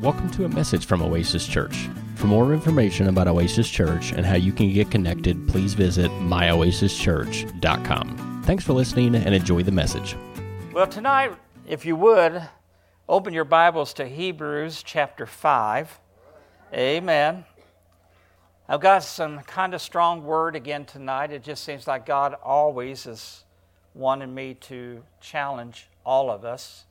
Welcome to a message from Oasis Church. For more information about Oasis Church and how you can get connected, please visit myoasischurch.com. Thanks for listening and enjoy the message. Well, tonight, if you would, open your Bibles to Hebrews chapter 5. Amen. I've got some kind of strong word again tonight. It just seems like God always is wanting me to challenge all of us.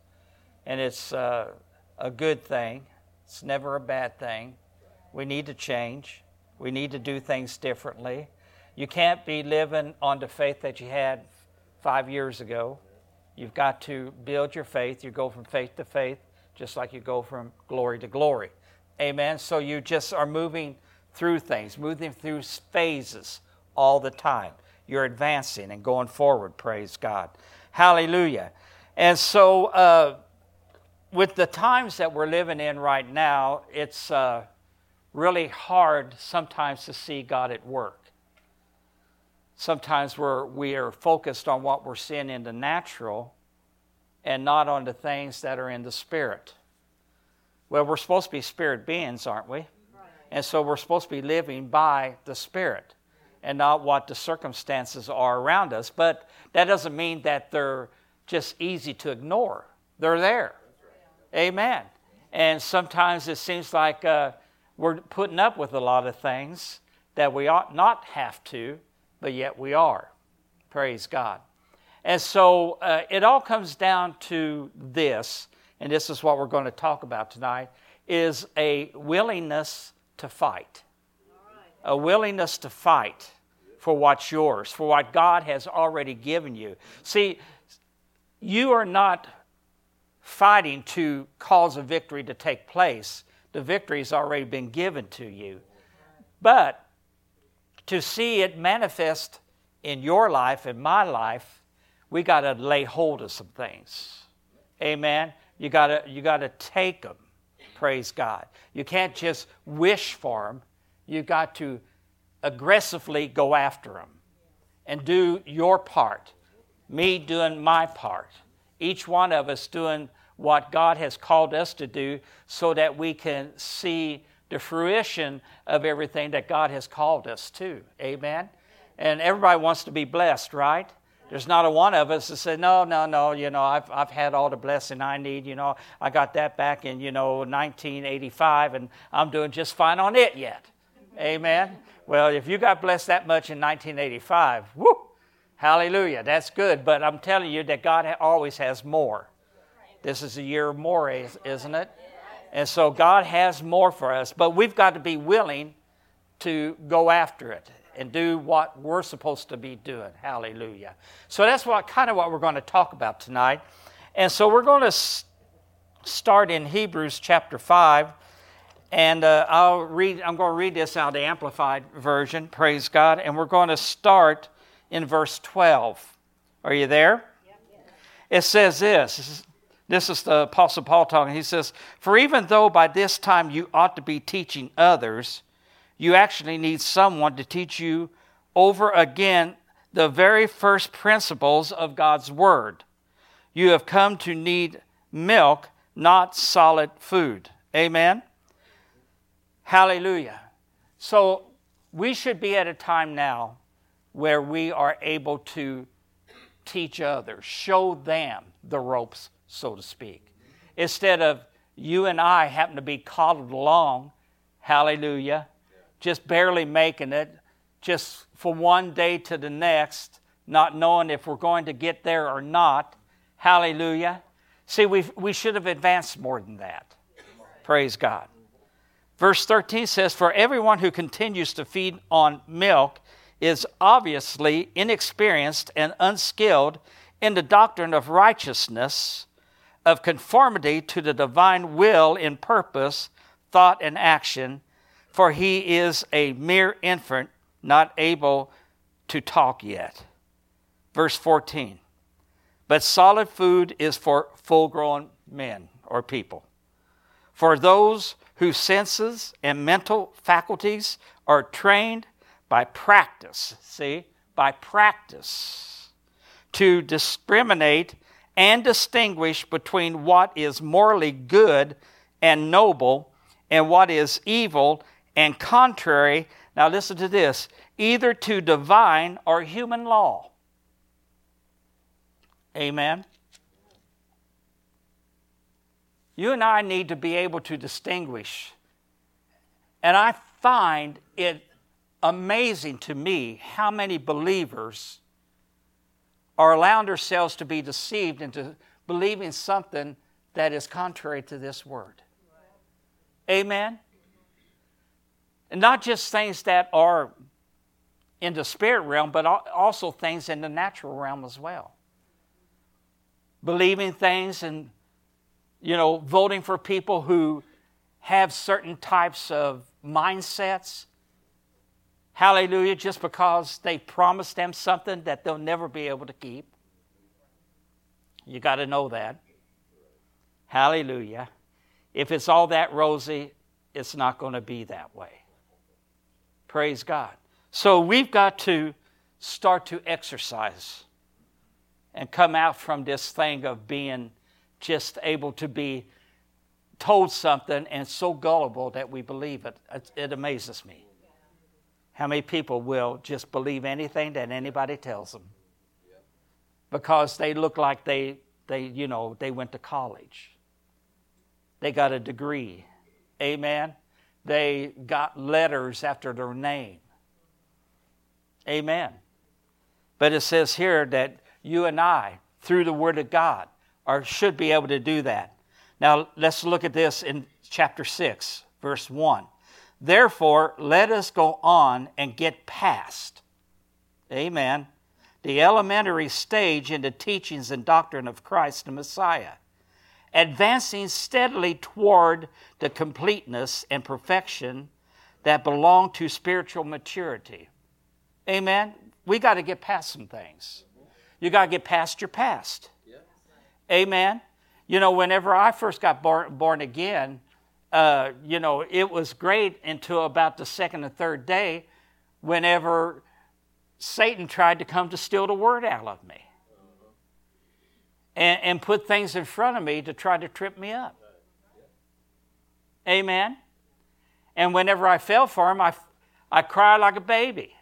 And it's uh, a good thing, it's never a bad thing. We need to change, we need to do things differently. You can't be living on the faith that you had five years ago. You've got to build your faith. You go from faith to faith, just like you go from glory to glory. Amen. So you just are moving through things, moving through phases all the time. You're advancing and going forward, praise God. Hallelujah. And so, uh, with the times that we're living in right now, it's uh, really hard sometimes to see God at work. Sometimes we're, we are focused on what we're seeing in the natural and not on the things that are in the spirit. Well, we're supposed to be spirit beings, aren't we? And so we're supposed to be living by the Spirit and not what the circumstances are around us. But that doesn't mean that they're just easy to ignore, they're there. Amen. And sometimes it seems like uh, we're putting up with a lot of things that we ought not have to, but yet we are. Praise God. And so uh, it all comes down to this, and this is what we're going to talk about tonight, is a willingness to fight. A willingness to fight for what's yours, for what God has already given you. See, you are not fighting to cause a victory to take place. The victory has already been given to you. But to see it manifest in your life, in my life, we got to lay hold of some things. Amen. You got to you got to take them. Praise God. You can't just wish for them. You got to aggressively go after them and do your part. Me doing my part. Each one of us doing what God has called us to do so that we can see the fruition of everything that God has called us to. Amen. And everybody wants to be blessed, right? There's not a one of us that said, no, no, no, you know, I've, I've had all the blessing I need. You know, I got that back in, you know, 1985, and I'm doing just fine on it yet. Amen. Well, if you got blessed that much in 1985, whoo, hallelujah, that's good. But I'm telling you that God always has more. This is a year of more, isn't it? And so God has more for us, but we've got to be willing to go after it and do what we're supposed to be doing. Hallelujah. So that's what kind of what we're going to talk about tonight. And so we're going to start in Hebrews chapter 5 and uh, I'll read I'm going to read this out the amplified version. Praise God. And we're going to start in verse 12. Are you there? It says this. This is the Apostle Paul talking. He says, For even though by this time you ought to be teaching others, you actually need someone to teach you over again the very first principles of God's Word. You have come to need milk, not solid food. Amen? Hallelujah. So we should be at a time now where we are able to teach others, show them the ropes, so to speak. Instead of you and I happen to be coddled along, hallelujah, just barely making it, just from one day to the next, not knowing if we're going to get there or not. Hallelujah. See, we we should have advanced more than that. Praise God. Verse 13 says, For everyone who continues to feed on milk is obviously inexperienced and unskilled in the doctrine of righteousness, of conformity to the divine will in purpose, thought, and action for he is a mere infant, not able to talk yet. Verse 14. But solid food is for full grown men or people. For those whose senses and mental faculties are trained by practice, see, by practice, to discriminate and distinguish between what is morally good and noble, and what is evil and contrary. Now, listen to this either to divine or human law. Amen. You and I need to be able to distinguish. And I find it amazing to me how many believers are allowing ourselves to be deceived into believing something that is contrary to this word. Amen? And not just things that are in the spirit realm, but also things in the natural realm as well. Believing things and you know, voting for people who have certain types of mindsets. Hallelujah, just because they promised them something that they'll never be able to keep. You got to know that. Hallelujah. If it's all that rosy, it's not going to be that way. Praise God. So we've got to start to exercise and come out from this thing of being just able to be told something and so gullible that we believe it. It, it amazes me. How many people will just believe anything that anybody tells them because they look like they, they, you know, they went to college. They got a degree. Amen. They got letters after their name. Amen. But it says here that you and I, through the Word of God, or should be able to do that. Now, let's look at this in chapter 6, verse 1. Therefore, let us go on and get past, amen, the elementary stage into teachings and doctrine of Christ the Messiah, advancing steadily toward the completeness and perfection that belong to spiritual maturity. Amen. We got to get past some things. You got to get past your past. Amen. You know, whenever I first got born, born again, uh, you know, it was great until about the second or third day whenever Satan tried to come to steal the word out of me and, and put things in front of me to try to trip me up. Amen. And whenever I fell for him, I, I cried like a baby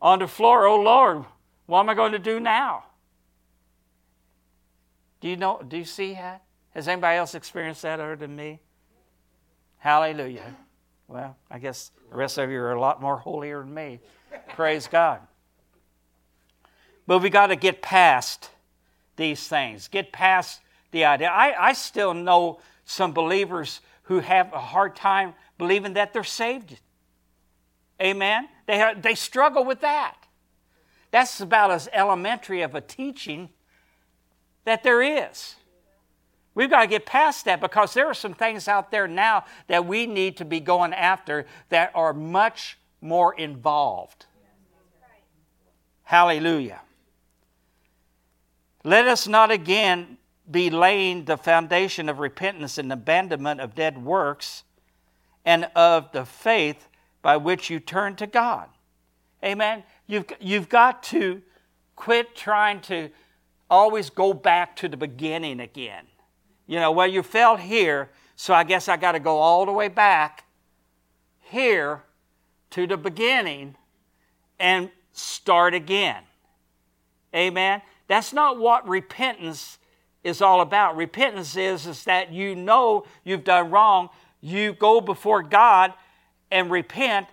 on the floor, Oh Lord, what am I going to do now? Do you know? Do you see that? Has anybody else experienced that other than me? Hallelujah. Well, I guess the rest of you are a lot more holier than me. Praise God. But we got to get past these things, get past the idea. I, I still know some believers who have a hard time believing that they're saved. Amen? They, have, they struggle with that. That's about as elementary of a teaching that there is. We've got to get past that because there are some things out there now that we need to be going after that are much more involved. Hallelujah. Let us not again be laying the foundation of repentance and abandonment of dead works and of the faith by which you turn to God. Amen. You've, you've got to quit trying to always go back to the beginning again. You know, well, you fell here, so I guess I got to go all the way back here to the beginning and start again. Amen. That's not what repentance is all about. Repentance is, is that you know you've done wrong, you go before God and repent,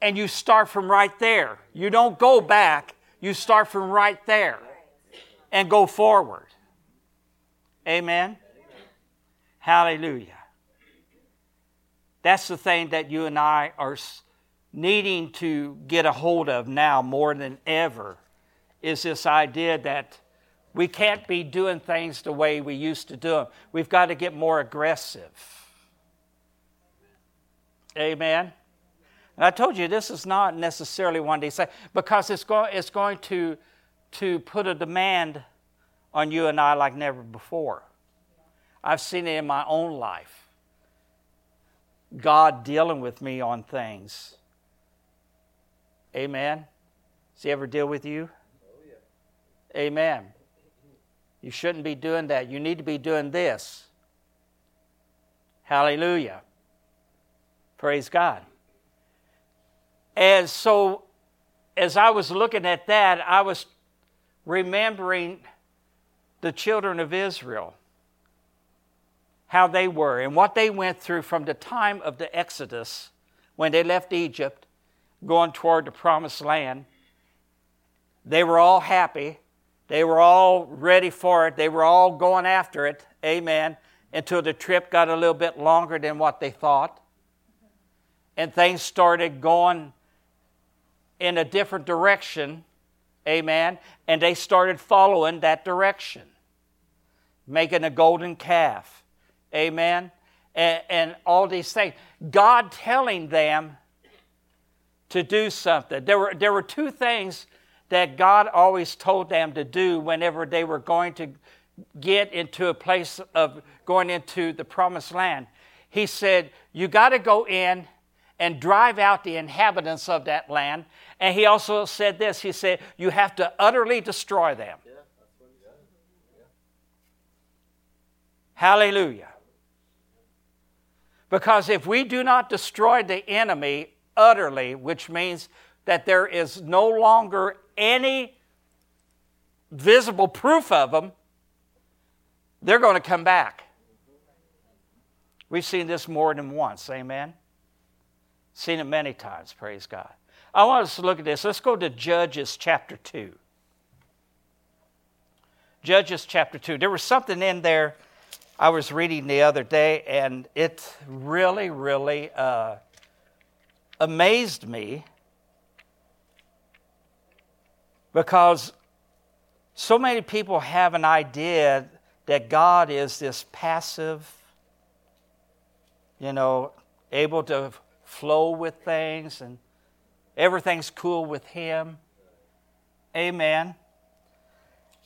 and you start from right there. You don't go back, you start from right there and go forward. Amen? Hallelujah. That's the thing that you and I are needing to get a hold of now more than ever is this idea that we can't be doing things the way we used to do them. We've got to get more aggressive. Amen. And I told you this is not necessarily one day say because it's, go, it's going to to put a demand on you and I like never before. I've seen it in my own life. God dealing with me on things. Amen. Does he ever deal with you? Amen. You shouldn't be doing that. You need to be doing this. Hallelujah. Praise God. And so, as I was looking at that, I was remembering the children of Israel, how they were, and what they went through from the time of the Exodus when they left Egypt, going toward the promised land. They were all happy. They were all ready for it. They were all going after it. Amen. Until the trip got a little bit longer than what they thought. And things started going in a different direction. Amen. And they started following that direction, making a golden calf. Amen. And, and all these things. God telling them to do something. There were, there were two things that God always told them to do whenever they were going to get into a place of going into the promised land. He said, You got to go in and drive out the inhabitants of that land. And he also said this He said, You have to utterly destroy them. Yeah, yeah. Hallelujah. Because if we do not destroy the enemy utterly, which means that there is no longer any visible proof of them, they're going to come back. We've seen this more than once, amen? Seen it many times, praise God. I want us to look at this. Let's go to Judges chapter 2. Judges chapter 2. There was something in there I was reading the other day, and it really, really uh, amazed me because so many people have an idea that God is this passive, you know, able to flow with things and everything's cool with Him. Amen.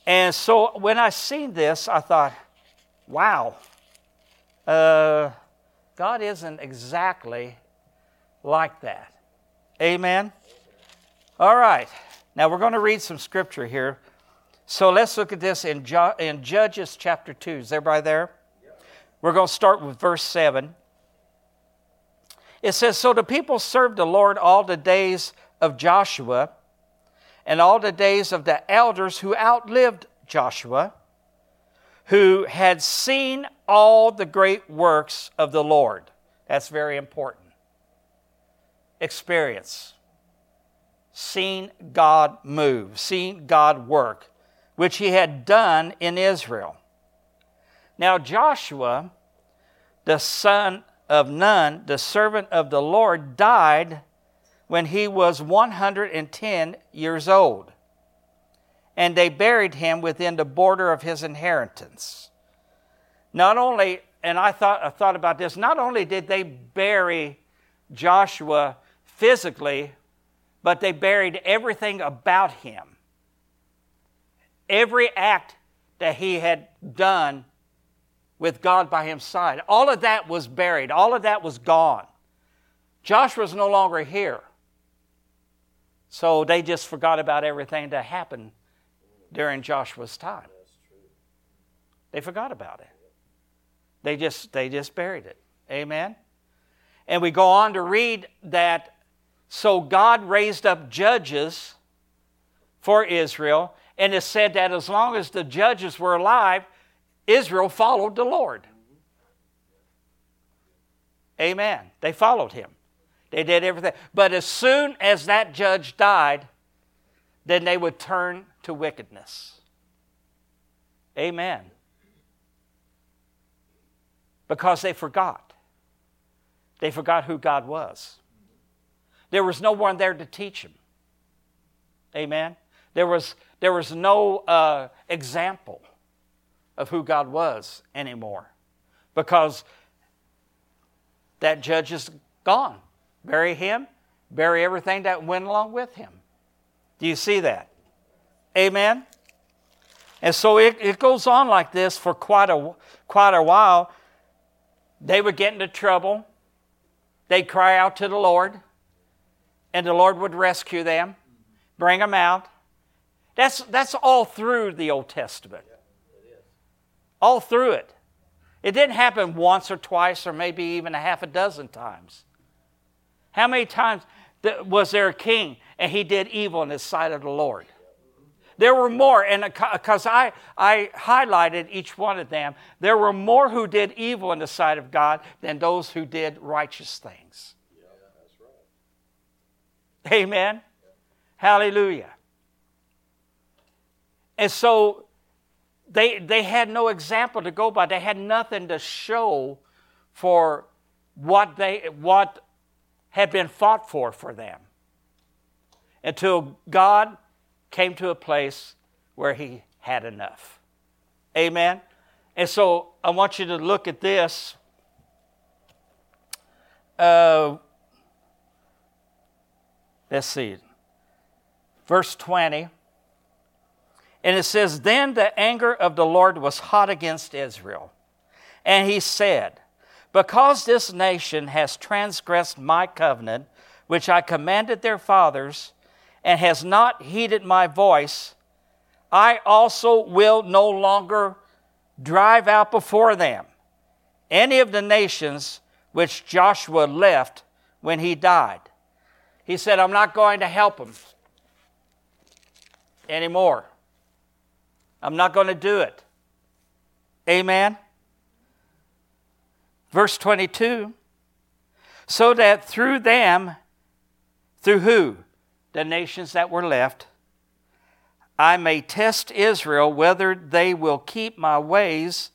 And so when I seen this, I thought, wow, uh, God isn't exactly like that. Amen? All right. Now we're going to read some scripture here. So let's look at this in, in Judges chapter 2. Is everybody there? We're going to start with verse 7. It says So the people served the Lord all the days of Joshua and all the days of the elders who outlived Joshua, who had seen all the great works of the Lord. That's very important experience. Seen God move, seen God work, which he had done in Israel. Now, Joshua, the son of Nun, the servant of the Lord, died when he was 110 years old. And they buried him within the border of his inheritance. Not only, and I thought, I thought about this, not only did they bury Joshua physically, but they buried everything about him. Every act that he had done with God by his side, all of that was buried, all of that was gone. Joshua's no longer here. So they just forgot about everything that happened during Joshua's time. They forgot about it. They just they just buried it. Amen. And we go on to read that so God raised up judges for Israel, and it said that as long as the judges were alive, Israel followed the Lord. Amen. They followed him. They did everything. But as soon as that judge died, then they would turn to wickedness. Amen. Because they forgot. They forgot who God was. There was no one there to teach them. Amen. There was, there was no uh, example of who God was anymore because that judge is gone. Bury him, bury everything that went along with him. Do you see that? Amen. And so it, it goes on like this for quite a, quite a while. They would get into trouble. They'd cry out to the Lord and the Lord would rescue them, bring them out. That's, that's all through the Old Testament. All through it. It didn't happen once or twice or maybe even a half a dozen times. How many times was there a king and he did evil in the sight of the Lord? There were more, and because I, I highlighted each one of them, there were more who did evil in the sight of God than those who did righteous things. Yeah, right. Amen. Yeah. Hallelujah. And so they, they had no example to go by. They had nothing to show for what, they, what had been fought for for them until God came to a place where he had enough. Amen? And so I want you to look at this. Uh, let's see. Verse 20. And it says, Then the anger of the Lord was hot against Israel. And he said, Because this nation has transgressed my covenant, which I commanded their fathers, and has not heeded my voice, I also will no longer drive out before them any of the nations which Joshua left when he died. He said, I'm not going to help them anymore. I'm not going to do it. Amen. Verse 22 so that through them, through who? The nations that were left, I may test Israel whether they will keep my ways,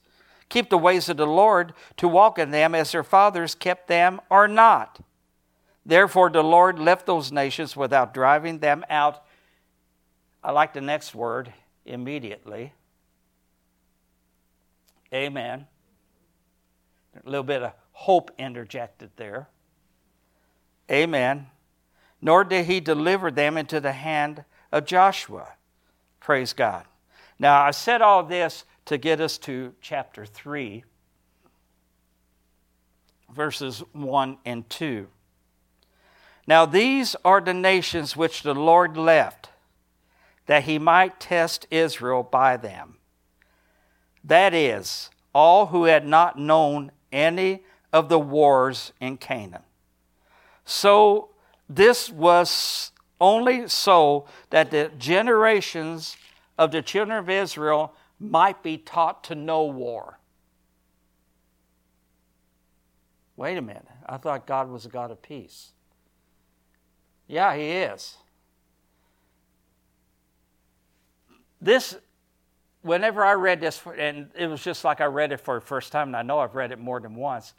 keep the ways of the Lord, to walk in them as their fathers kept them or not. Therefore, the Lord left those nations without driving them out. I like the next word immediately. Amen. A little bit of hope interjected there. Amen. Nor did he deliver them into the hand of Joshua. Praise God. Now, I said all this to get us to chapter 3, verses 1 and 2. Now, these are the nations which the Lord left that he might test Israel by them. That is, all who had not known any of the wars in Canaan. So this was only so that the generations of the children of Israel might be taught to know war. Wait a minute. I thought God was a God of peace. Yeah, He is. This, whenever I read this, and it was just like I read it for the first time, and I know I've read it more than once,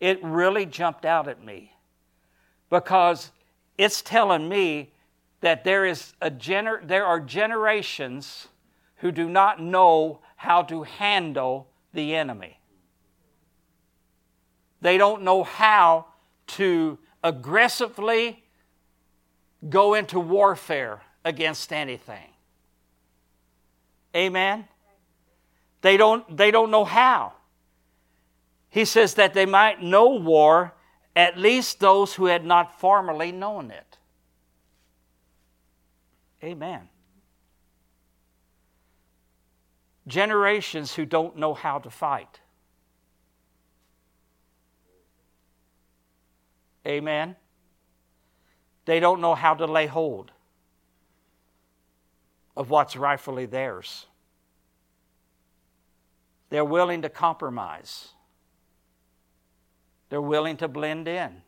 it really jumped out at me because it's telling me that there, is a gener- there are generations who do not know how to handle the enemy. They don't know how to aggressively go into warfare against anything. Amen? They don't, they don't know how. He says that they might know war, at least those who had not formerly known it. Amen. Generations who don't know how to fight. Amen. They don't know how to lay hold of what's rightfully theirs. They're willing to compromise, they're willing to blend in.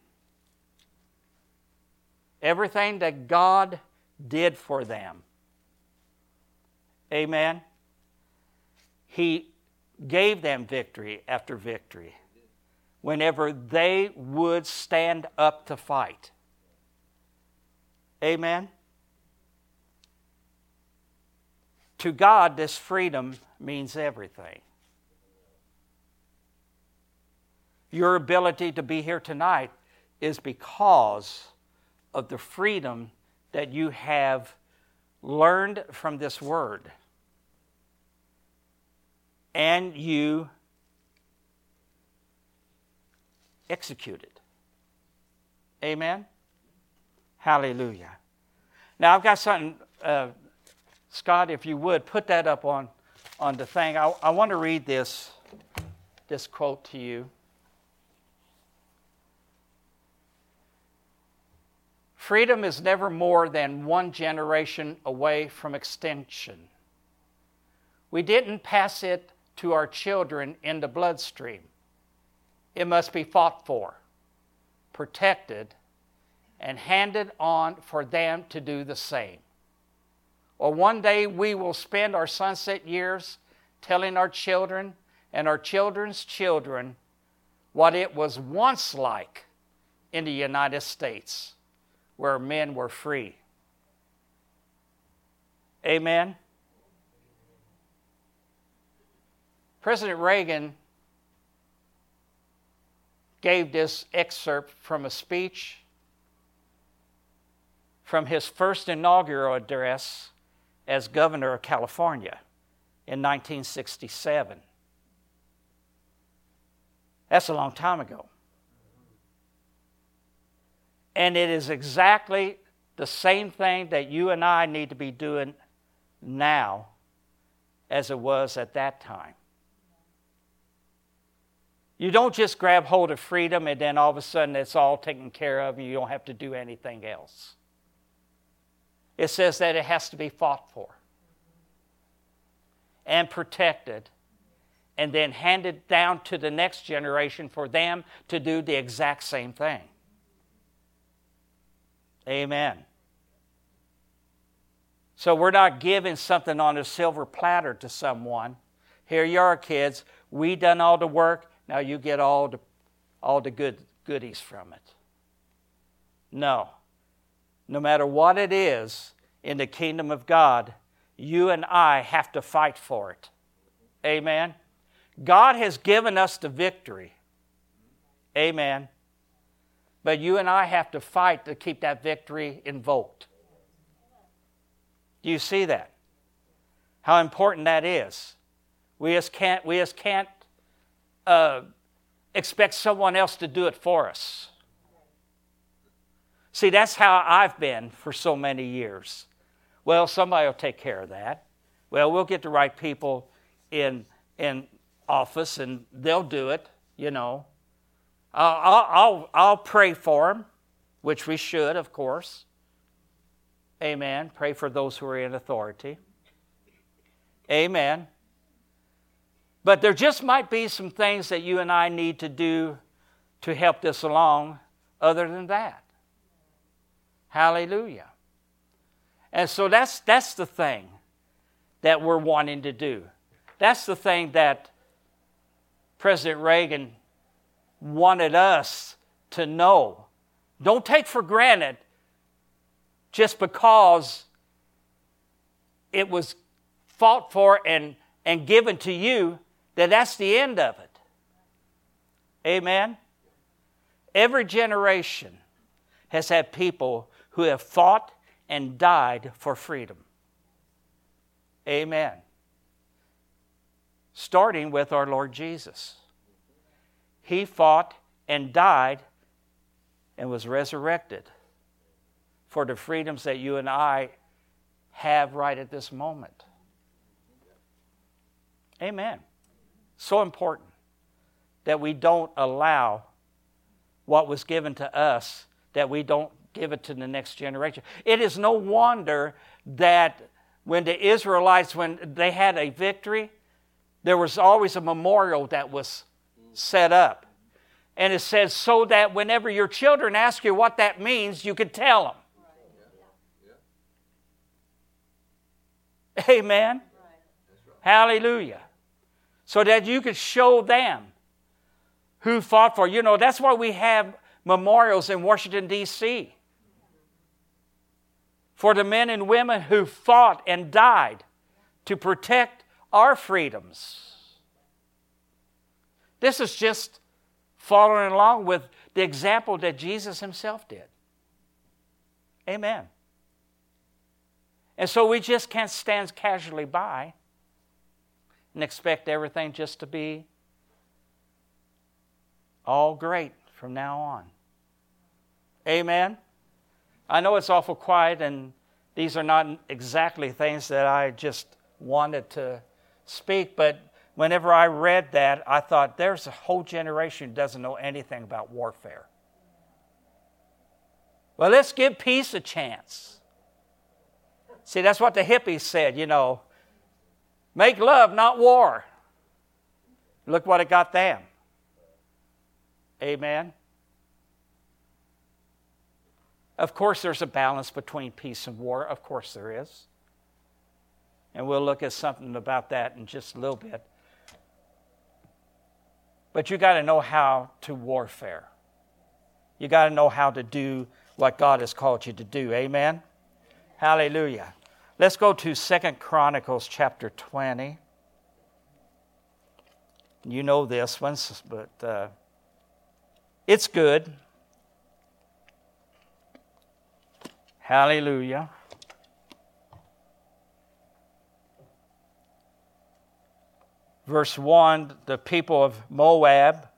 Everything that God did for them. Amen. He gave them victory after victory whenever they would stand up to fight. Amen. To God, this freedom means everything. Your ability to be here tonight is because of the freedom that you have learned from this word. And you executed. Amen? Hallelujah. Now, I've got something uh, Scott, if you would, put that up on, on the thing. I, I want to read this, this quote to you. Freedom is never more than one generation away from extinction. We didn't pass it to our children in the bloodstream. It must be fought for, protected, and handed on for them to do the same. Or one day we will spend our sunset years telling our children and our children's children what it was once like in the United States where men were free. Amen. President Reagan gave this excerpt from a speech from his first inaugural address as governor of California in 1967. That's a long time ago. And it is exactly the same thing that you and I need to be doing now as it was at that time. You don't just grab hold of freedom and then all of a sudden it's all taken care of and you don't have to do anything else. It says that it has to be fought for and protected and then handed down to the next generation for them to do the exact same thing. Amen. So we're not giving something on a silver platter to someone. Here you are, kids. We done all the work. Now you get all the all the good goodies from it. No. No matter what it is in the kingdom of God, you and I have to fight for it. Amen. God has given us the victory. Amen. But you and I have to fight to keep that victory invoked. Do you see that? How important that is. We just can't, we just can't uh, expect someone else to do it for us. See, that's how I've been for so many years. Well, somebody will take care of that. Well, we'll get the right people in, in office and they'll do it, you know. I'll, I'll, I'll pray for them, which we should, of course. Amen. Pray for those who are in authority. Amen. But there just might be some things that you and I need to do to help this along other than that. Hallelujah. And so that's, that's the thing that we're wanting to do. That's the thing that President Reagan wanted us to know. Don't take for granted just because it was fought for and, and given to you that that's the end of it. Amen? Every generation has had people who have fought and died for freedom. Amen. Starting with our Lord Jesus. He fought and died and was resurrected for the freedoms that you and I have right at this moment. Amen. So important that we don't allow what was given to us, that we don't give it to the next generation. It is no wonder that when the Israelites, when they had a victory, there was always a memorial that was set up. And it says, so that whenever your children ask you what that means, you can tell them. Amen. Hallelujah. So that you could show them who fought for. You know, that's why we have memorials in Washington, D.C. For the men and women who fought and died to protect our freedoms. This is just following along with the example that Jesus himself did. Amen. And so we just can't stand casually by and expect everything just to be all great from now on. Amen. I know it's awful quiet, and these are not exactly things that I just wanted to speak, but whenever I read that, I thought there's a whole generation who doesn't know anything about warfare. Well, let's give peace a chance. See, that's what the hippies said, you know. Make love, not war. Look what it got them. Amen. Of course, there's a balance between peace and war. Of course, there is. And we'll look at something about that in just a little bit. But you got to know how to warfare. You got to know how to do what God has called you to do. Amen. Hallelujah. Let's go to Second Chronicles chapter 20. You know this one, but uh, it's good. Hallelujah. Verse 1 the people of Moab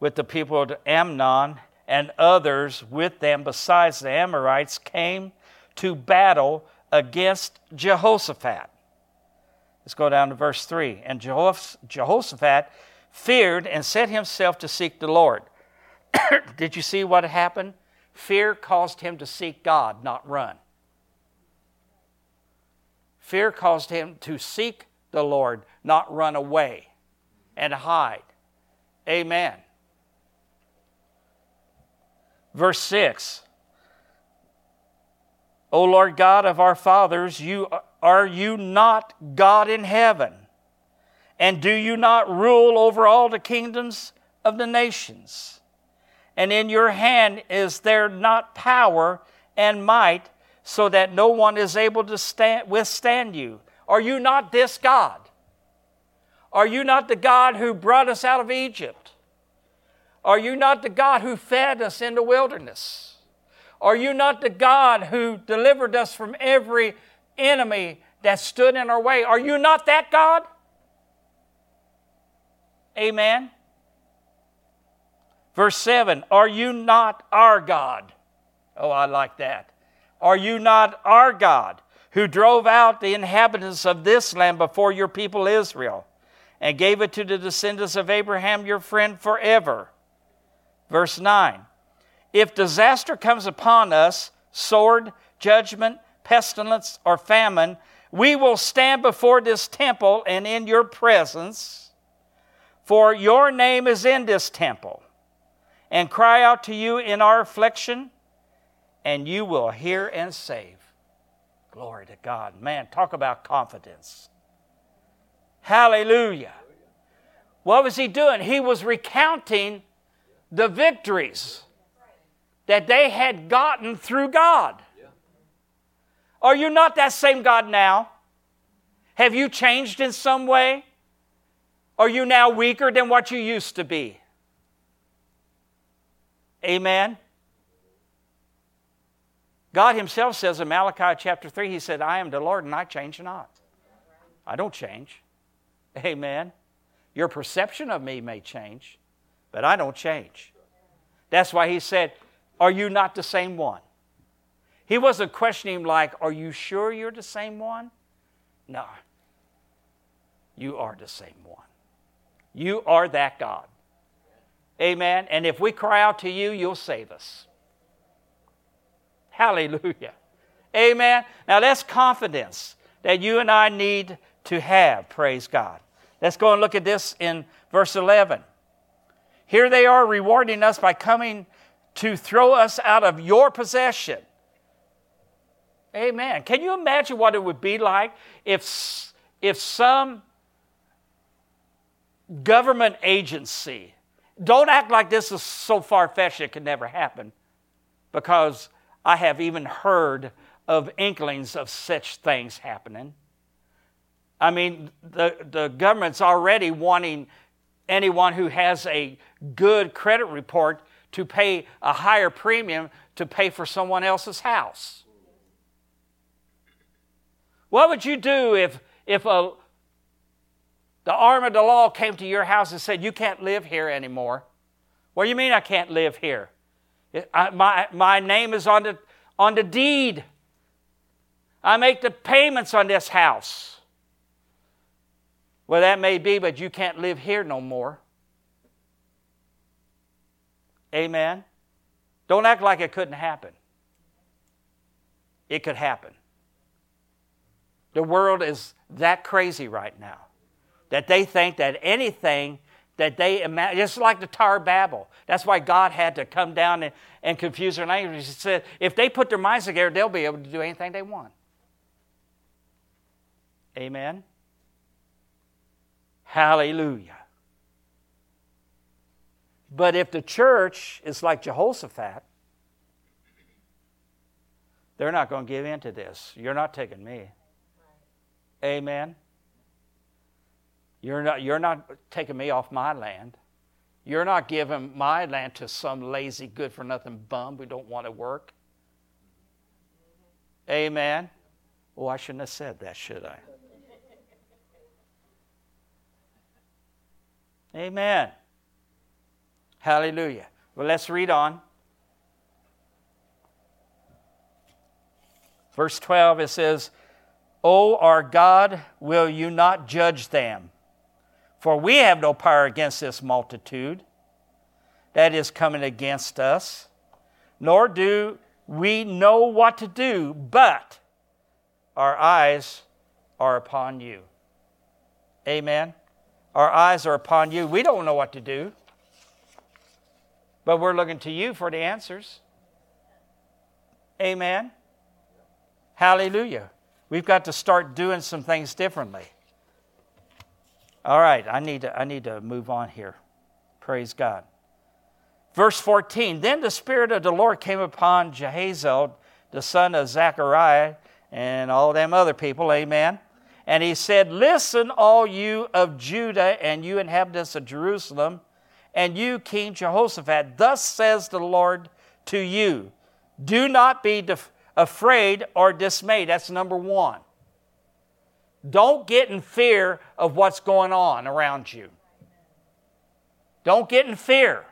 with the people of Ammon and others with them besides the Amorites came to battle against Jehoshaphat. Let's go down to verse 3. And Jehoshaphat feared and set himself to seek the Lord. Did you see what happened? Fear caused him to seek God, not run. Fear caused him to seek the Lord, not run away and hide. Amen. Verse 6 O Lord God of our fathers, you, are you not God in heaven? And do you not rule over all the kingdoms of the nations? And in your hand is there not power and might so that no one is able to stand, withstand you? Are you not this God? Are you not the God who brought us out of Egypt? Are you not the God who fed us in the wilderness? Are you not the God who delivered us from every enemy that stood in our way? Are you not that God? Amen. Verse 7 Are you not our God? Oh, I like that. Are you not our God who drove out the inhabitants of this land before your people Israel and gave it to the descendants of Abraham, your friend, forever? Verse 9 If disaster comes upon us, sword, judgment, pestilence, or famine, we will stand before this temple and in your presence, for your name is in this temple, and cry out to you in our affliction, and you will hear and save. Glory to God. Man, talk about confidence. Hallelujah. What was he doing? He was recounting the victories that they had gotten through God. Are you not that same God now? Have you changed in some way? Are you now weaker than what you used to be? Amen. God Himself says in Malachi chapter 3, He said, I am the Lord and I change not. I don't change. Amen. Your perception of me may change, but I don't change. That's why he said, Are you not the same one? He wasn't questioning him like, Are you sure you're the same one? No. You are the same one. You are that God. Amen. And if we cry out to you, you'll save us. Hallelujah. Amen. Now that's confidence that you and I need to have. Praise God. Let's go and look at this in verse 11. Here they are rewarding us by coming to throw us out of your possession. Amen. Can you imagine what it would be like if, if some government agency, don't act like this is so far fetched it could never happen, because I have even heard of inklings of such things happening. I mean, the, the government's already wanting anyone who has a good credit report to pay a higher premium to pay for someone else's house. What would you do if, if a, the arm of the law came to your house and said, You can't live here anymore? What do you mean I can't live here? I, my, my name is on the, on the deed. I make the payments on this house. Well, that may be, but you can't live here no more. Amen. Don't act like it couldn't happen. It could happen. The world is that crazy right now that they think that anything that they imagine, just like the Tower of Babel. That's why God had to come down and, and confuse their language. He said, if they put their minds together, they'll be able to do anything they want. Amen. Hallelujah. But if the church is like Jehoshaphat, they're not going to give in to this. You're not taking me. Amen. You're not, you're not taking me off my land. You're not giving my land to some lazy, good for nothing bum who don't want to work. Amen. Oh, I shouldn't have said that, should I? Amen. Hallelujah. Well, let's read on. Verse 12, it says, O our God, will you not judge them? For we have no power against this multitude that is coming against us, nor do we know what to do, but our eyes are upon you. Amen. Our eyes are upon you. We don't know what to do, but we're looking to you for the answers. Amen. Hallelujah. We've got to start doing some things differently. All right, I need to, I need to move on here. Praise God. Verse 14 Then the Spirit of the Lord came upon Jahaziel, the son of Zechariah, and all them other people, amen. And he said, Listen, all you of Judah and you inhabitants of Jerusalem, and you, King Jehoshaphat, thus says the Lord to you Do not be def- afraid or dismayed. That's number one. Don't get in fear of what's going on around you. Don't get in fear.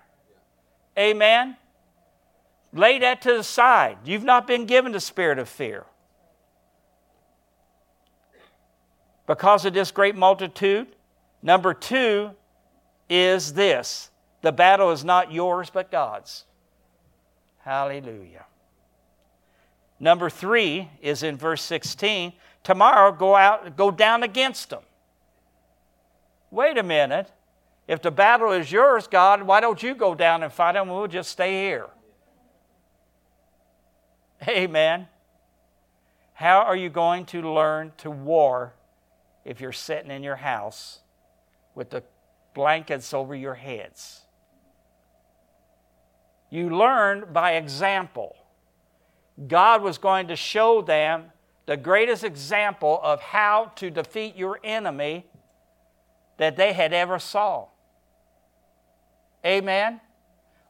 Amen. Lay that to the side. You've not been given the spirit of fear. Because of this great multitude. Number two is this the battle is not yours, but God's. Hallelujah. Number three is in verse 16 tomorrow go out go down against them wait a minute if the battle is yours god why don't you go down and fight them we'll just stay here amen how are you going to learn to war if you're sitting in your house with the blankets over your heads you learn by example god was going to show them the greatest example of how to defeat your enemy that they had ever saw. Amen.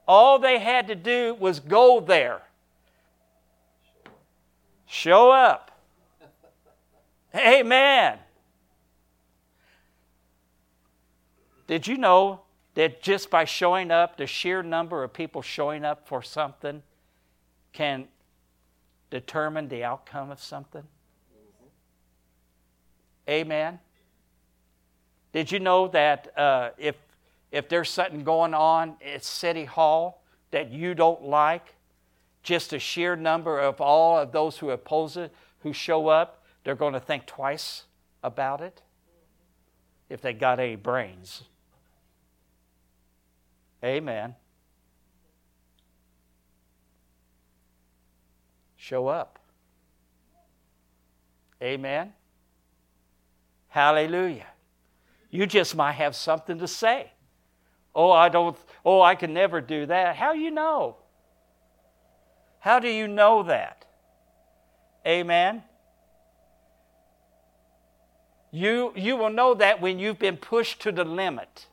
All they had to do was go there. Show up. Amen. Did you know that just by showing up, the sheer number of people showing up for something can determine the outcome of something? Amen. Did you know that uh, if if there's something going on at City Hall that you don't like, just a sheer number of all of those who oppose it, who show up, they're going to think twice about it if they got any brains. Amen. show up. Amen. Hallelujah. You just might have something to say. Oh, I don't, oh, I can never do that. How you know? How do you know that? Amen. You, you will know that when you've been pushed to the limit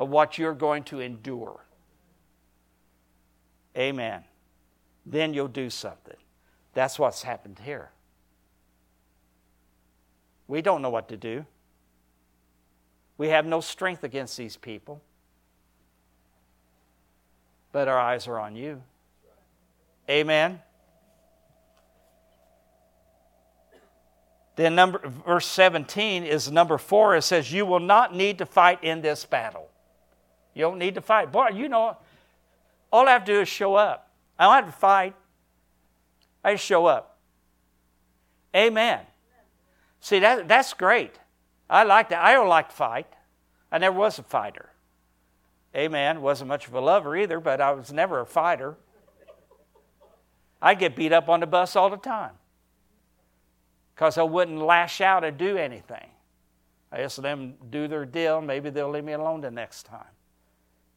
of what you're going to endure. Amen then you'll do something. That's what's happened here. We don't know what to do. We have no strength against these people. But our eyes are on you. Amen. Then number verse 17 is number 4 it says you will not need to fight in this battle. You don't need to fight. Boy, you know all I have to do is show up. I don't have to fight. I just show up. Amen. See that that's great. I like that. I don't like to fight. I never was a fighter. Amen. Wasn't much of a lover either, but I was never a fighter. I get beat up on the bus all the time because I wouldn't lash out and do anything. I asked them do their deal. Maybe they'll leave me alone the next time,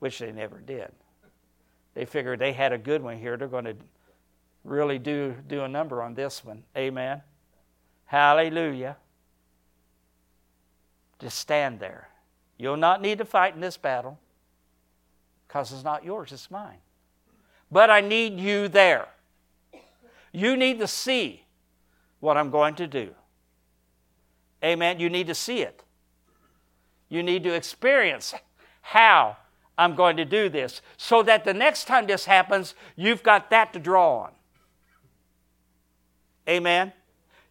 which they never did. They figured they had a good one here. They're going to really do, do a number on this one. Amen. Hallelujah. Just stand there. You'll not need to fight in this battle because it's not yours, it's mine. But I need you there. You need to see what I'm going to do. Amen. You need to see it. You need to experience how I'm going to do this so that the next time this happens, you've got that to draw on. Amen.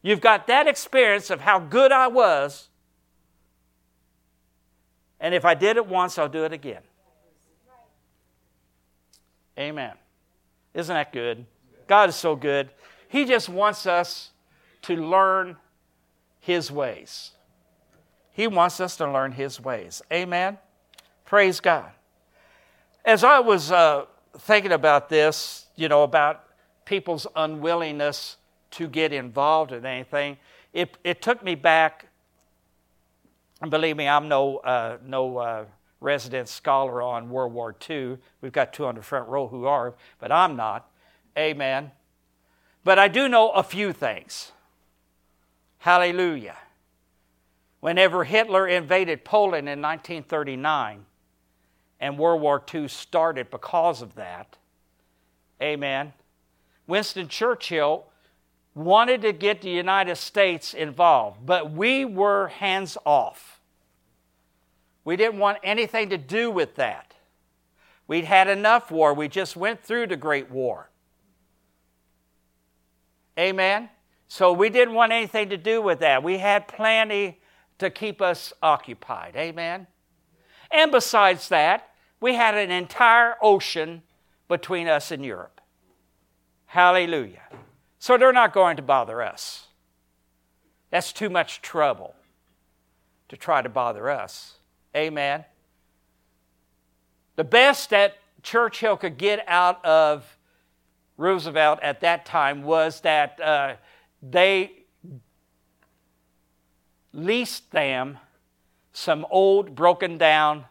You've got that experience of how good I was. And if I did it once, I'll do it again. Amen. Isn't that good? God is so good. He just wants us to learn His ways. He wants us to learn His ways. Amen. Praise God. As I was uh, thinking about this, you know, about people's unwillingness to get involved in anything, it, it took me back. And believe me, I'm no, uh, no uh, resident scholar on World War II. We've got two on the front row who are, but I'm not. Amen. But I do know a few things. Hallelujah. Whenever Hitler invaded Poland in 1939 and World War II started because of that, amen, Winston Churchill wanted to get the United States involved, but we were hands off. We didn't want anything to do with that. We'd had enough war. We just went through the Great War. Amen? So we didn't want anything to do with that. We had plenty to keep us occupied. Amen? And besides that, we had an entire ocean between us and Europe. Hallelujah. So they're not going to bother us. That's too much trouble to try to bother us. Amen. The best that Churchill could get out of Roosevelt at that time was that uh, they leased them some old, broken down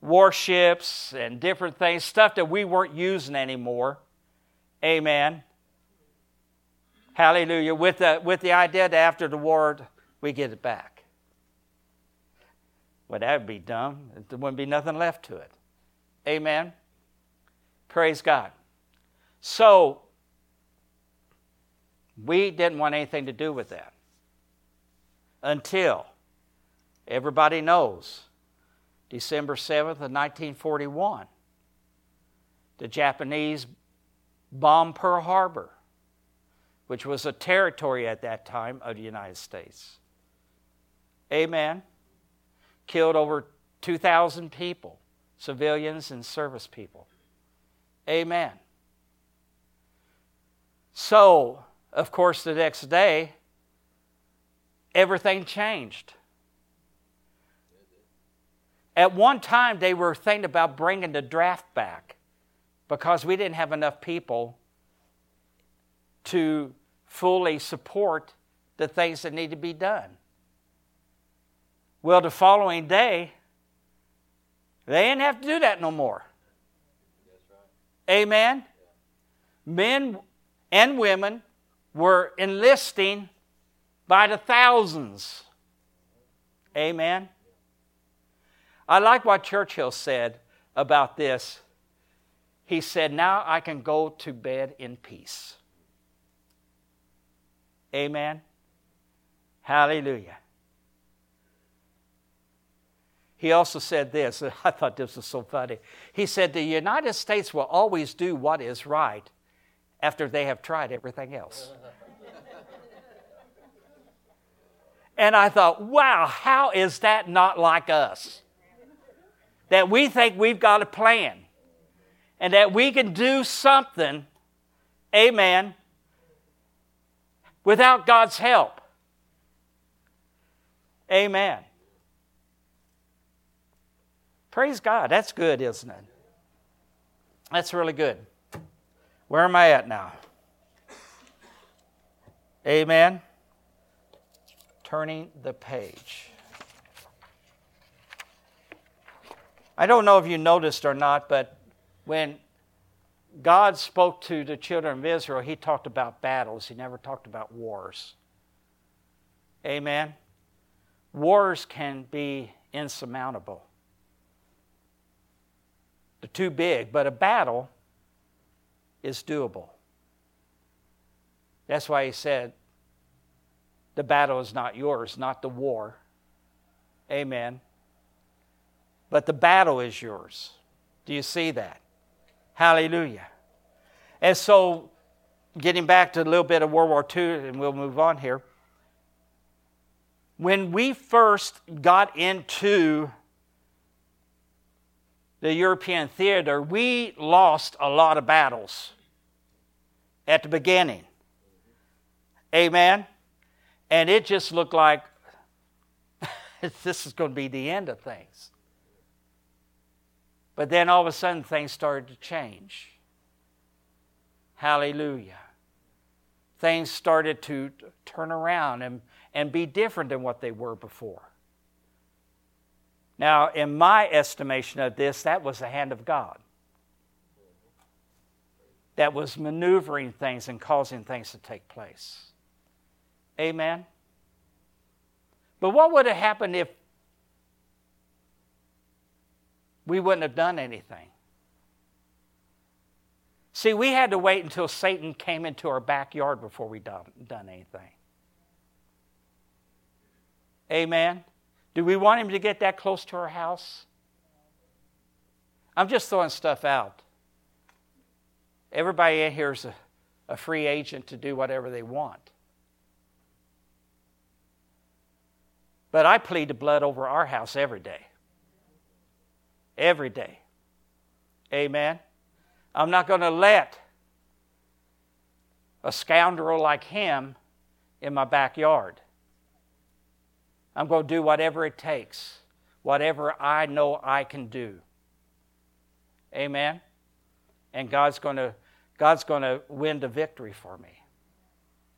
warships and different things, stuff that we weren't using anymore. Amen. Hallelujah. With the, with the idea that after the war, we get it back. Well, that would be dumb. There wouldn't be nothing left to it. Amen. Praise God. So, we didn't want anything to do with that until everybody knows December 7th of 1941, the Japanese bombed Pearl Harbor, which was a territory at that time of the United States. Amen killed over 2,000 people, civilians and service people. Amen. So, of course, the next day, everything changed. At one time, they were thinking about bringing the draft back because we didn't have enough people to fully support the things that need to be done. Well, the following day, they didn't have to do that no more. Amen? Men and women were enlisting by the thousands. Amen? I like what Churchill said about this. He said, Now I can go to bed in peace. Amen? Hallelujah. He also said this, I thought this was so funny. He said, The United States will always do what is right after they have tried everything else. And I thought, wow, how is that not like us? That we think we've got a plan and that we can do something, amen, without God's help. Amen. Praise God. That's good, isn't it? That's really good. Where am I at now? Amen. Turning the page. I don't know if you noticed or not, but when God spoke to the children of Israel, He talked about battles. He never talked about wars. Amen. Wars can be insurmountable. They're too big, but a battle is doable. That's why he said, the battle is not yours, not the war. Amen. But the battle is yours. Do you see that? Hallelujah. And so, getting back to a little bit of World War II, and we'll move on here. When we first got into the European theater, we lost a lot of battles at the beginning. Amen? And it just looked like this is going to be the end of things. But then all of a sudden things started to change. Hallelujah. Things started to turn around and, and be different than what they were before. Now, in my estimation of this, that was the hand of God that was maneuvering things and causing things to take place. Amen? But what would have happened if we wouldn't have done anything? See, we had to wait until Satan came into our backyard before we done, done anything. Amen? Do we want him to get that close to our house? I'm just throwing stuff out. Everybody in here is a, a free agent to do whatever they want. But I plead the blood over our house every day. Every day. Amen. I'm not going to let a scoundrel like him in my backyard. I'm going to do whatever it takes, whatever I know I can do. Amen. And God's going to God's going to win the victory for me.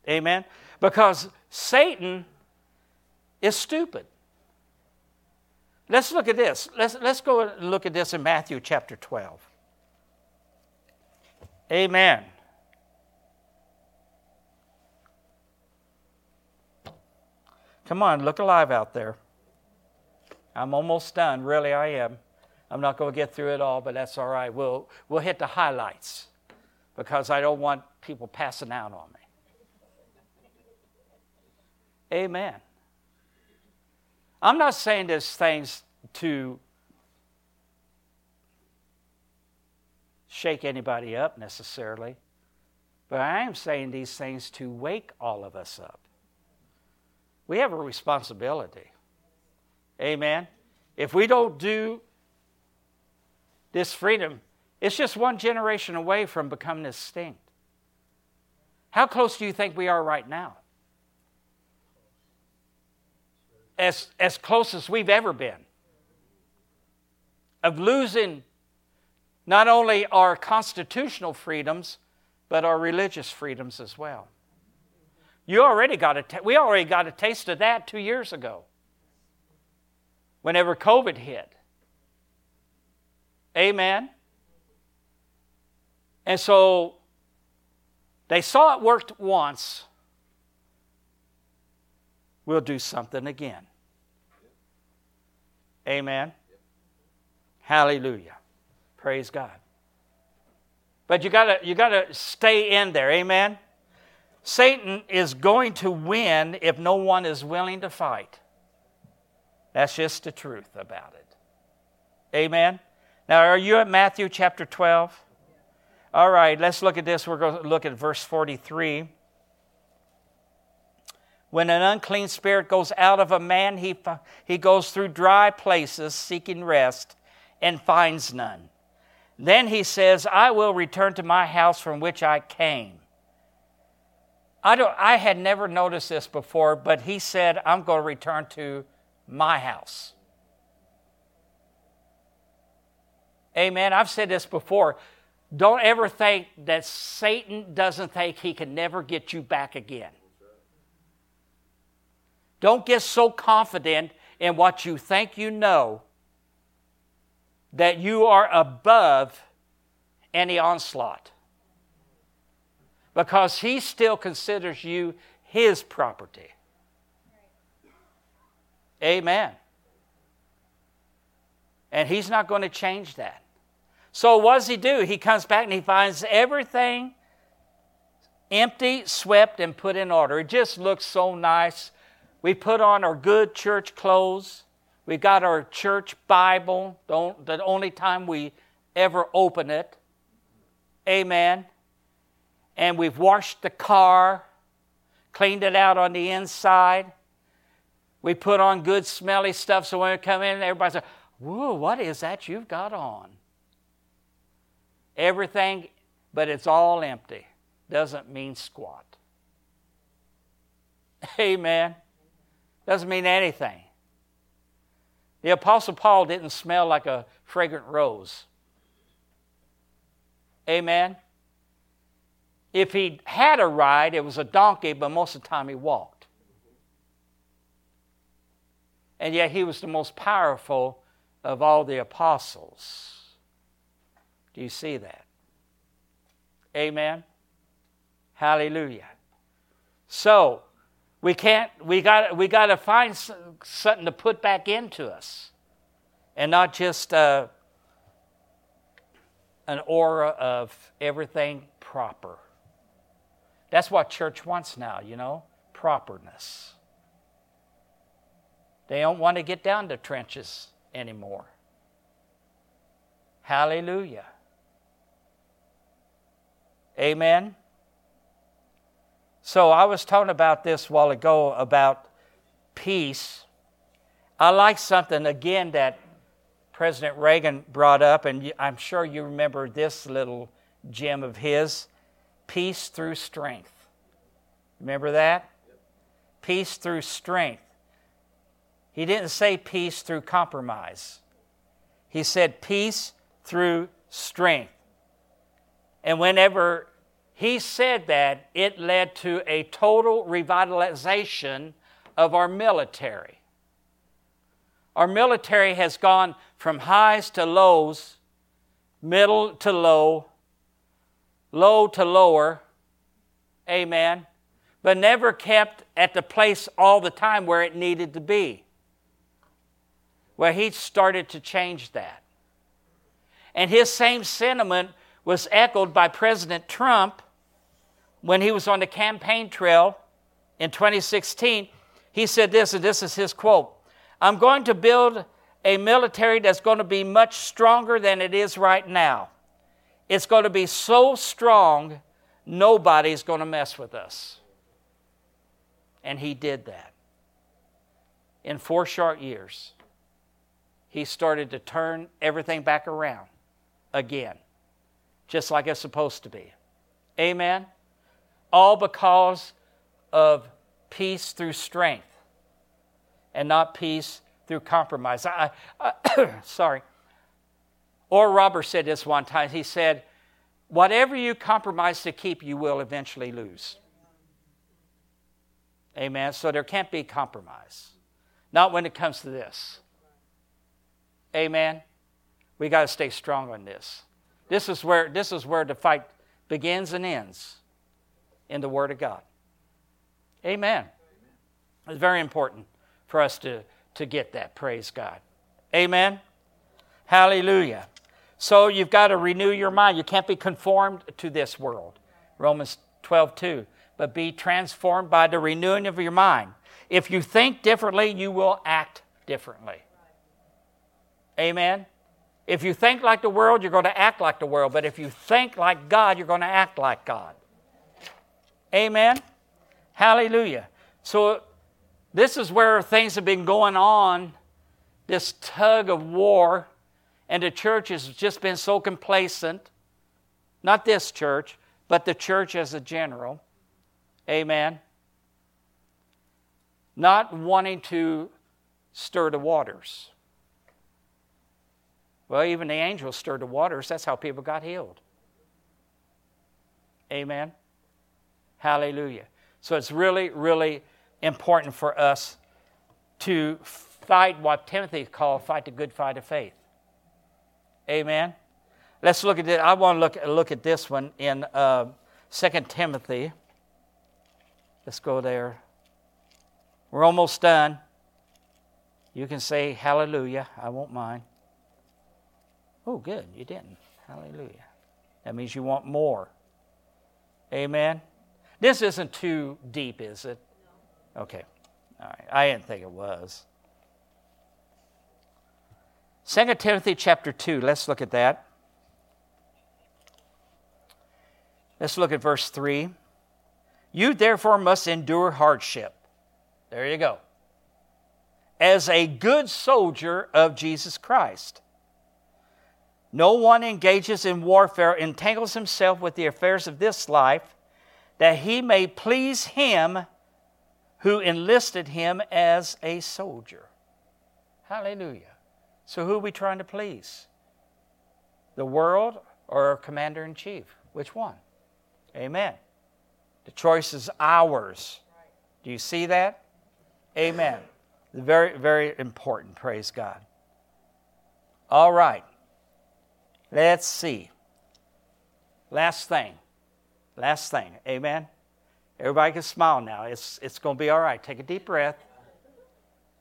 Amen. Because Satan is stupid. Let's look at this. Let's, let's go and look at this in Matthew chapter 12. Amen. Come on, look alive out there. I'm almost done. Really, I am. I'm not going to get through it all, but that's all right. We'll, we'll hit the highlights because I don't want people passing out on me. Amen. I'm not saying these things to shake anybody up necessarily, but I am saying these things to wake all of us up. We have a responsibility. Amen. If we don't do this freedom, it's just one generation away from becoming extinct. How close do you think we are right now? As, as close as we've ever been. Of losing not only our constitutional freedoms, but our religious freedoms as well. You already got a we already got a taste of that two years ago. Whenever COVID hit. Amen. And so they saw it worked once. We'll do something again. Amen. Hallelujah. Praise God. But you gotta you gotta stay in there, amen. Satan is going to win if no one is willing to fight. That's just the truth about it. Amen. Now, are you at Matthew chapter 12? All right, let's look at this. We're going to look at verse 43. When an unclean spirit goes out of a man, he, he goes through dry places seeking rest and finds none. Then he says, I will return to my house from which I came. I, don't, I had never noticed this before, but he said, I'm going to return to my house. Amen. I've said this before. Don't ever think that Satan doesn't think he can never get you back again. Don't get so confident in what you think you know that you are above any onslaught because he still considers you his property. Amen. And he's not going to change that. So, what does he do? He comes back and he finds everything empty, swept, and put in order. It just looks so nice. We put on our good church clothes. We got our church Bible, the only time we ever open it. Amen. And we've washed the car, cleaned it out on the inside. We put on good smelly stuff so when we come in, everybody says, Whoa, what is that you've got on? Everything, but it's all empty. Doesn't mean squat. Amen. Doesn't mean anything. The Apostle Paul didn't smell like a fragrant rose. Amen. If he had a ride, it was a donkey, but most of the time he walked. And yet he was the most powerful of all the apostles. Do you see that? Amen. Hallelujah. So, we can't, we got, we got to find something to put back into us and not just uh, an aura of everything proper. That's what church wants now, you know, properness. They don't want to get down to trenches anymore. Hallelujah. Amen. So I was talking about this a while ago about peace. I like something again that President Reagan brought up, and I'm sure you remember this little gem of his peace through strength. Remember that? Peace through strength. He didn't say peace through compromise, he said peace through strength. And whenever he said that it led to a total revitalization of our military. Our military has gone from highs to lows, middle to low, low to lower, amen, but never kept at the place all the time where it needed to be. Well, he started to change that. And his same sentiment was echoed by President Trump when he was on the campaign trail in 2016, he said this, and this is his quote I'm going to build a military that's going to be much stronger than it is right now. It's going to be so strong, nobody's going to mess with us. And he did that. In four short years, he started to turn everything back around again, just like it's supposed to be. Amen all because of peace through strength and not peace through compromise. I, I, sorry. Or Robert said this one time. He said, Whatever you compromise to keep, you will eventually lose. Amen. So there can't be compromise. Not when it comes to this. Amen. We got to stay strong on this. This is where this is where the fight begins and ends in the Word of God. Amen. It's very important for us to, to get that. Praise God. Amen. Hallelujah. So you've got to renew your mind. You can't be conformed to this world. Romans 12, 2. But be transformed by the renewing of your mind. If you think differently, you will act differently. Amen. If you think like the world, you're going to act like the world. But if you think like God, you're going to act like God. Amen. Hallelujah. So, this is where things have been going on this tug of war, and the church has just been so complacent. Not this church, but the church as a general. Amen. Not wanting to stir the waters. Well, even the angels stirred the waters. That's how people got healed. Amen. Hallelujah. So it's really, really important for us to fight what Timothy called fight the good fight of faith. Amen. Let's look at it. I want to look, look at this one in uh, 2 Timothy. Let's go there. We're almost done. You can say hallelujah. I won't mind. Oh, good. You didn't. Hallelujah. That means you want more. Amen. This isn't too deep, is it? Okay. All right. I didn't think it was. 2 Timothy chapter 2, let's look at that. Let's look at verse 3. You therefore must endure hardship. There you go. As a good soldier of Jesus Christ. No one engages in warfare entangles himself with the affairs of this life, that he may please him who enlisted him as a soldier. Hallelujah. So, who are we trying to please? The world or our commander in chief? Which one? Amen. The choice is ours. Do you see that? Amen. Very, very important. Praise God. All right. Let's see. Last thing. Last thing. Amen. Everybody can smile now. It's, it's going to be all right. Take a deep breath.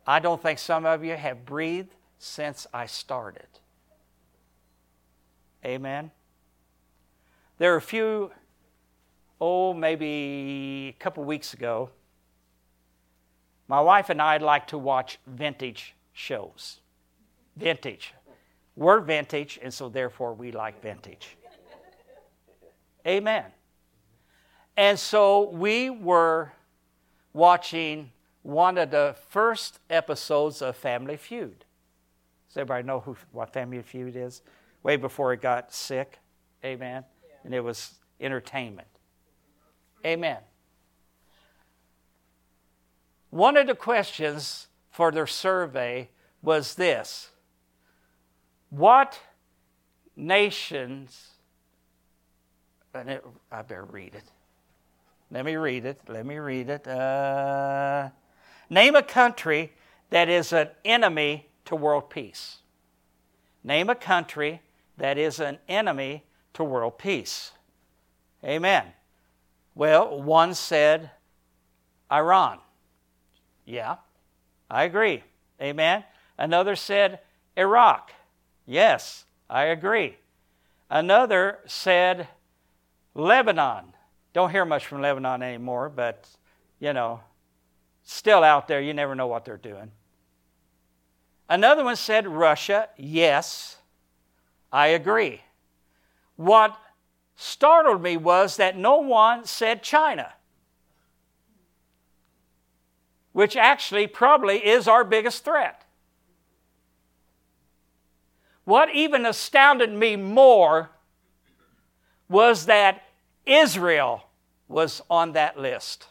I don't think some of you have breathed since I started. Amen. There are a few, oh, maybe a couple weeks ago, my wife and I like to watch vintage shows. Vintage. We're vintage, and so therefore we like vintage. Amen. And so we were watching one of the first episodes of Family Feud. Does everybody know who, what Family Feud is? Way before it got sick. Amen. Yeah. And it was entertainment. Amen. One of the questions for their survey was this What nations, and it, I better read it. Let me read it. Let me read it. Uh, name a country that is an enemy to world peace. Name a country that is an enemy to world peace. Amen. Well, one said Iran. Yeah, I agree. Amen. Another said Iraq. Yes, I agree. Another said Lebanon. Don't hear much from Lebanon anymore, but you know, still out there, you never know what they're doing. Another one said Russia. Yes, I agree. What startled me was that no one said China, which actually probably is our biggest threat. What even astounded me more was that Israel was on that list.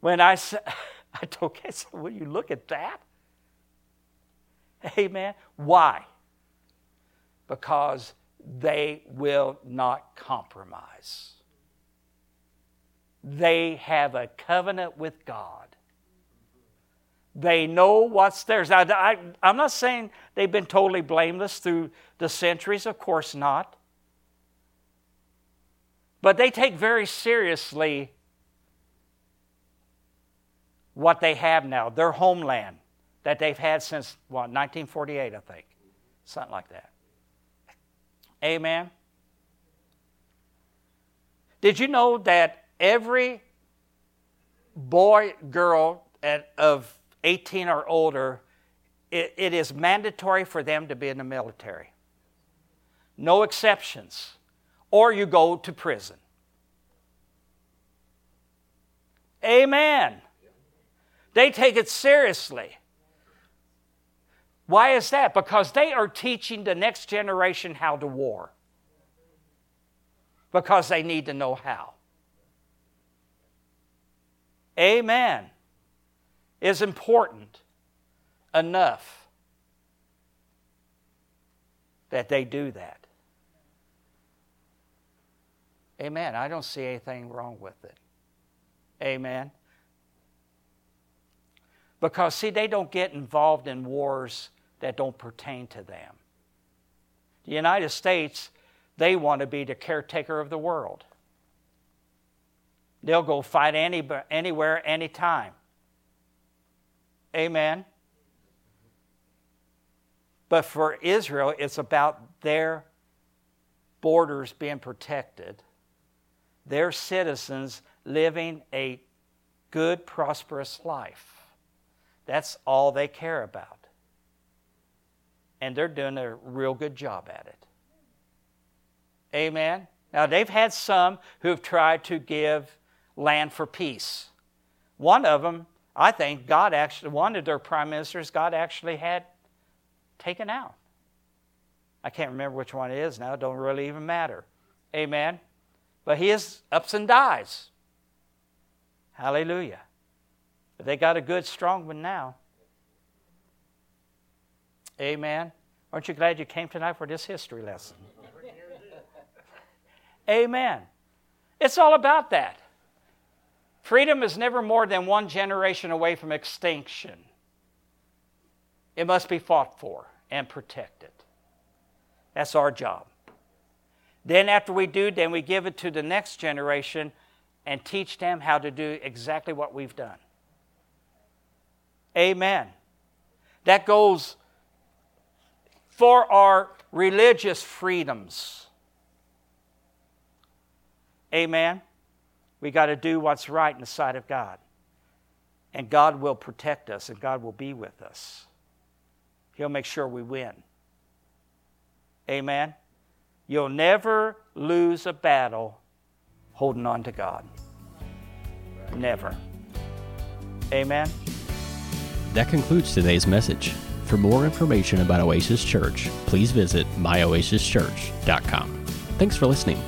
When I said, I told Casey, will you look at that? Amen. Why? Because they will not compromise. They have a covenant with God. They know what's theirs. Now, I, I'm not saying they've been totally blameless through the centuries, of course not. But they take very seriously what they have now, their homeland that they've had since, what, 1948, I think. Something like that. Amen. Did you know that every boy, girl at, of 18 or older, it, it is mandatory for them to be in the military? No exceptions. or you go to prison. Amen. They take it seriously. Why is that? Because they are teaching the next generation how to war. Because they need to know how. Amen. Is important enough that they do that. Amen. I don't see anything wrong with it. Amen. Because, see, they don't get involved in wars that don't pertain to them. The United States, they want to be the caretaker of the world. They'll go fight any, anywhere, anytime. Amen. But for Israel, it's about their borders being protected, their citizens living a good, prosperous life. That's all they care about. And they're doing a real good job at it. Amen. Now, they've had some who've tried to give land for peace. One of them, I think, God actually, one of their prime ministers, God actually had taken out. I can't remember which one it is now, it don't really even matter. Amen. But he is ups and dies. Hallelujah. But they got a good, strong one now. Amen. Aren't you glad you came tonight for this history lesson? Amen. It's all about that. Freedom is never more than one generation away from extinction. It must be fought for and protected. That's our job. Then, after we do, then we give it to the next generation and teach them how to do exactly what we've done. Amen. That goes for our religious freedoms. Amen. We got to do what's right in the sight of God. And God will protect us and God will be with us. He'll make sure we win. Amen. You'll never lose a battle holding on to God. Never. Amen. That concludes today's message. For more information about Oasis Church, please visit myoasischurch.com. Thanks for listening.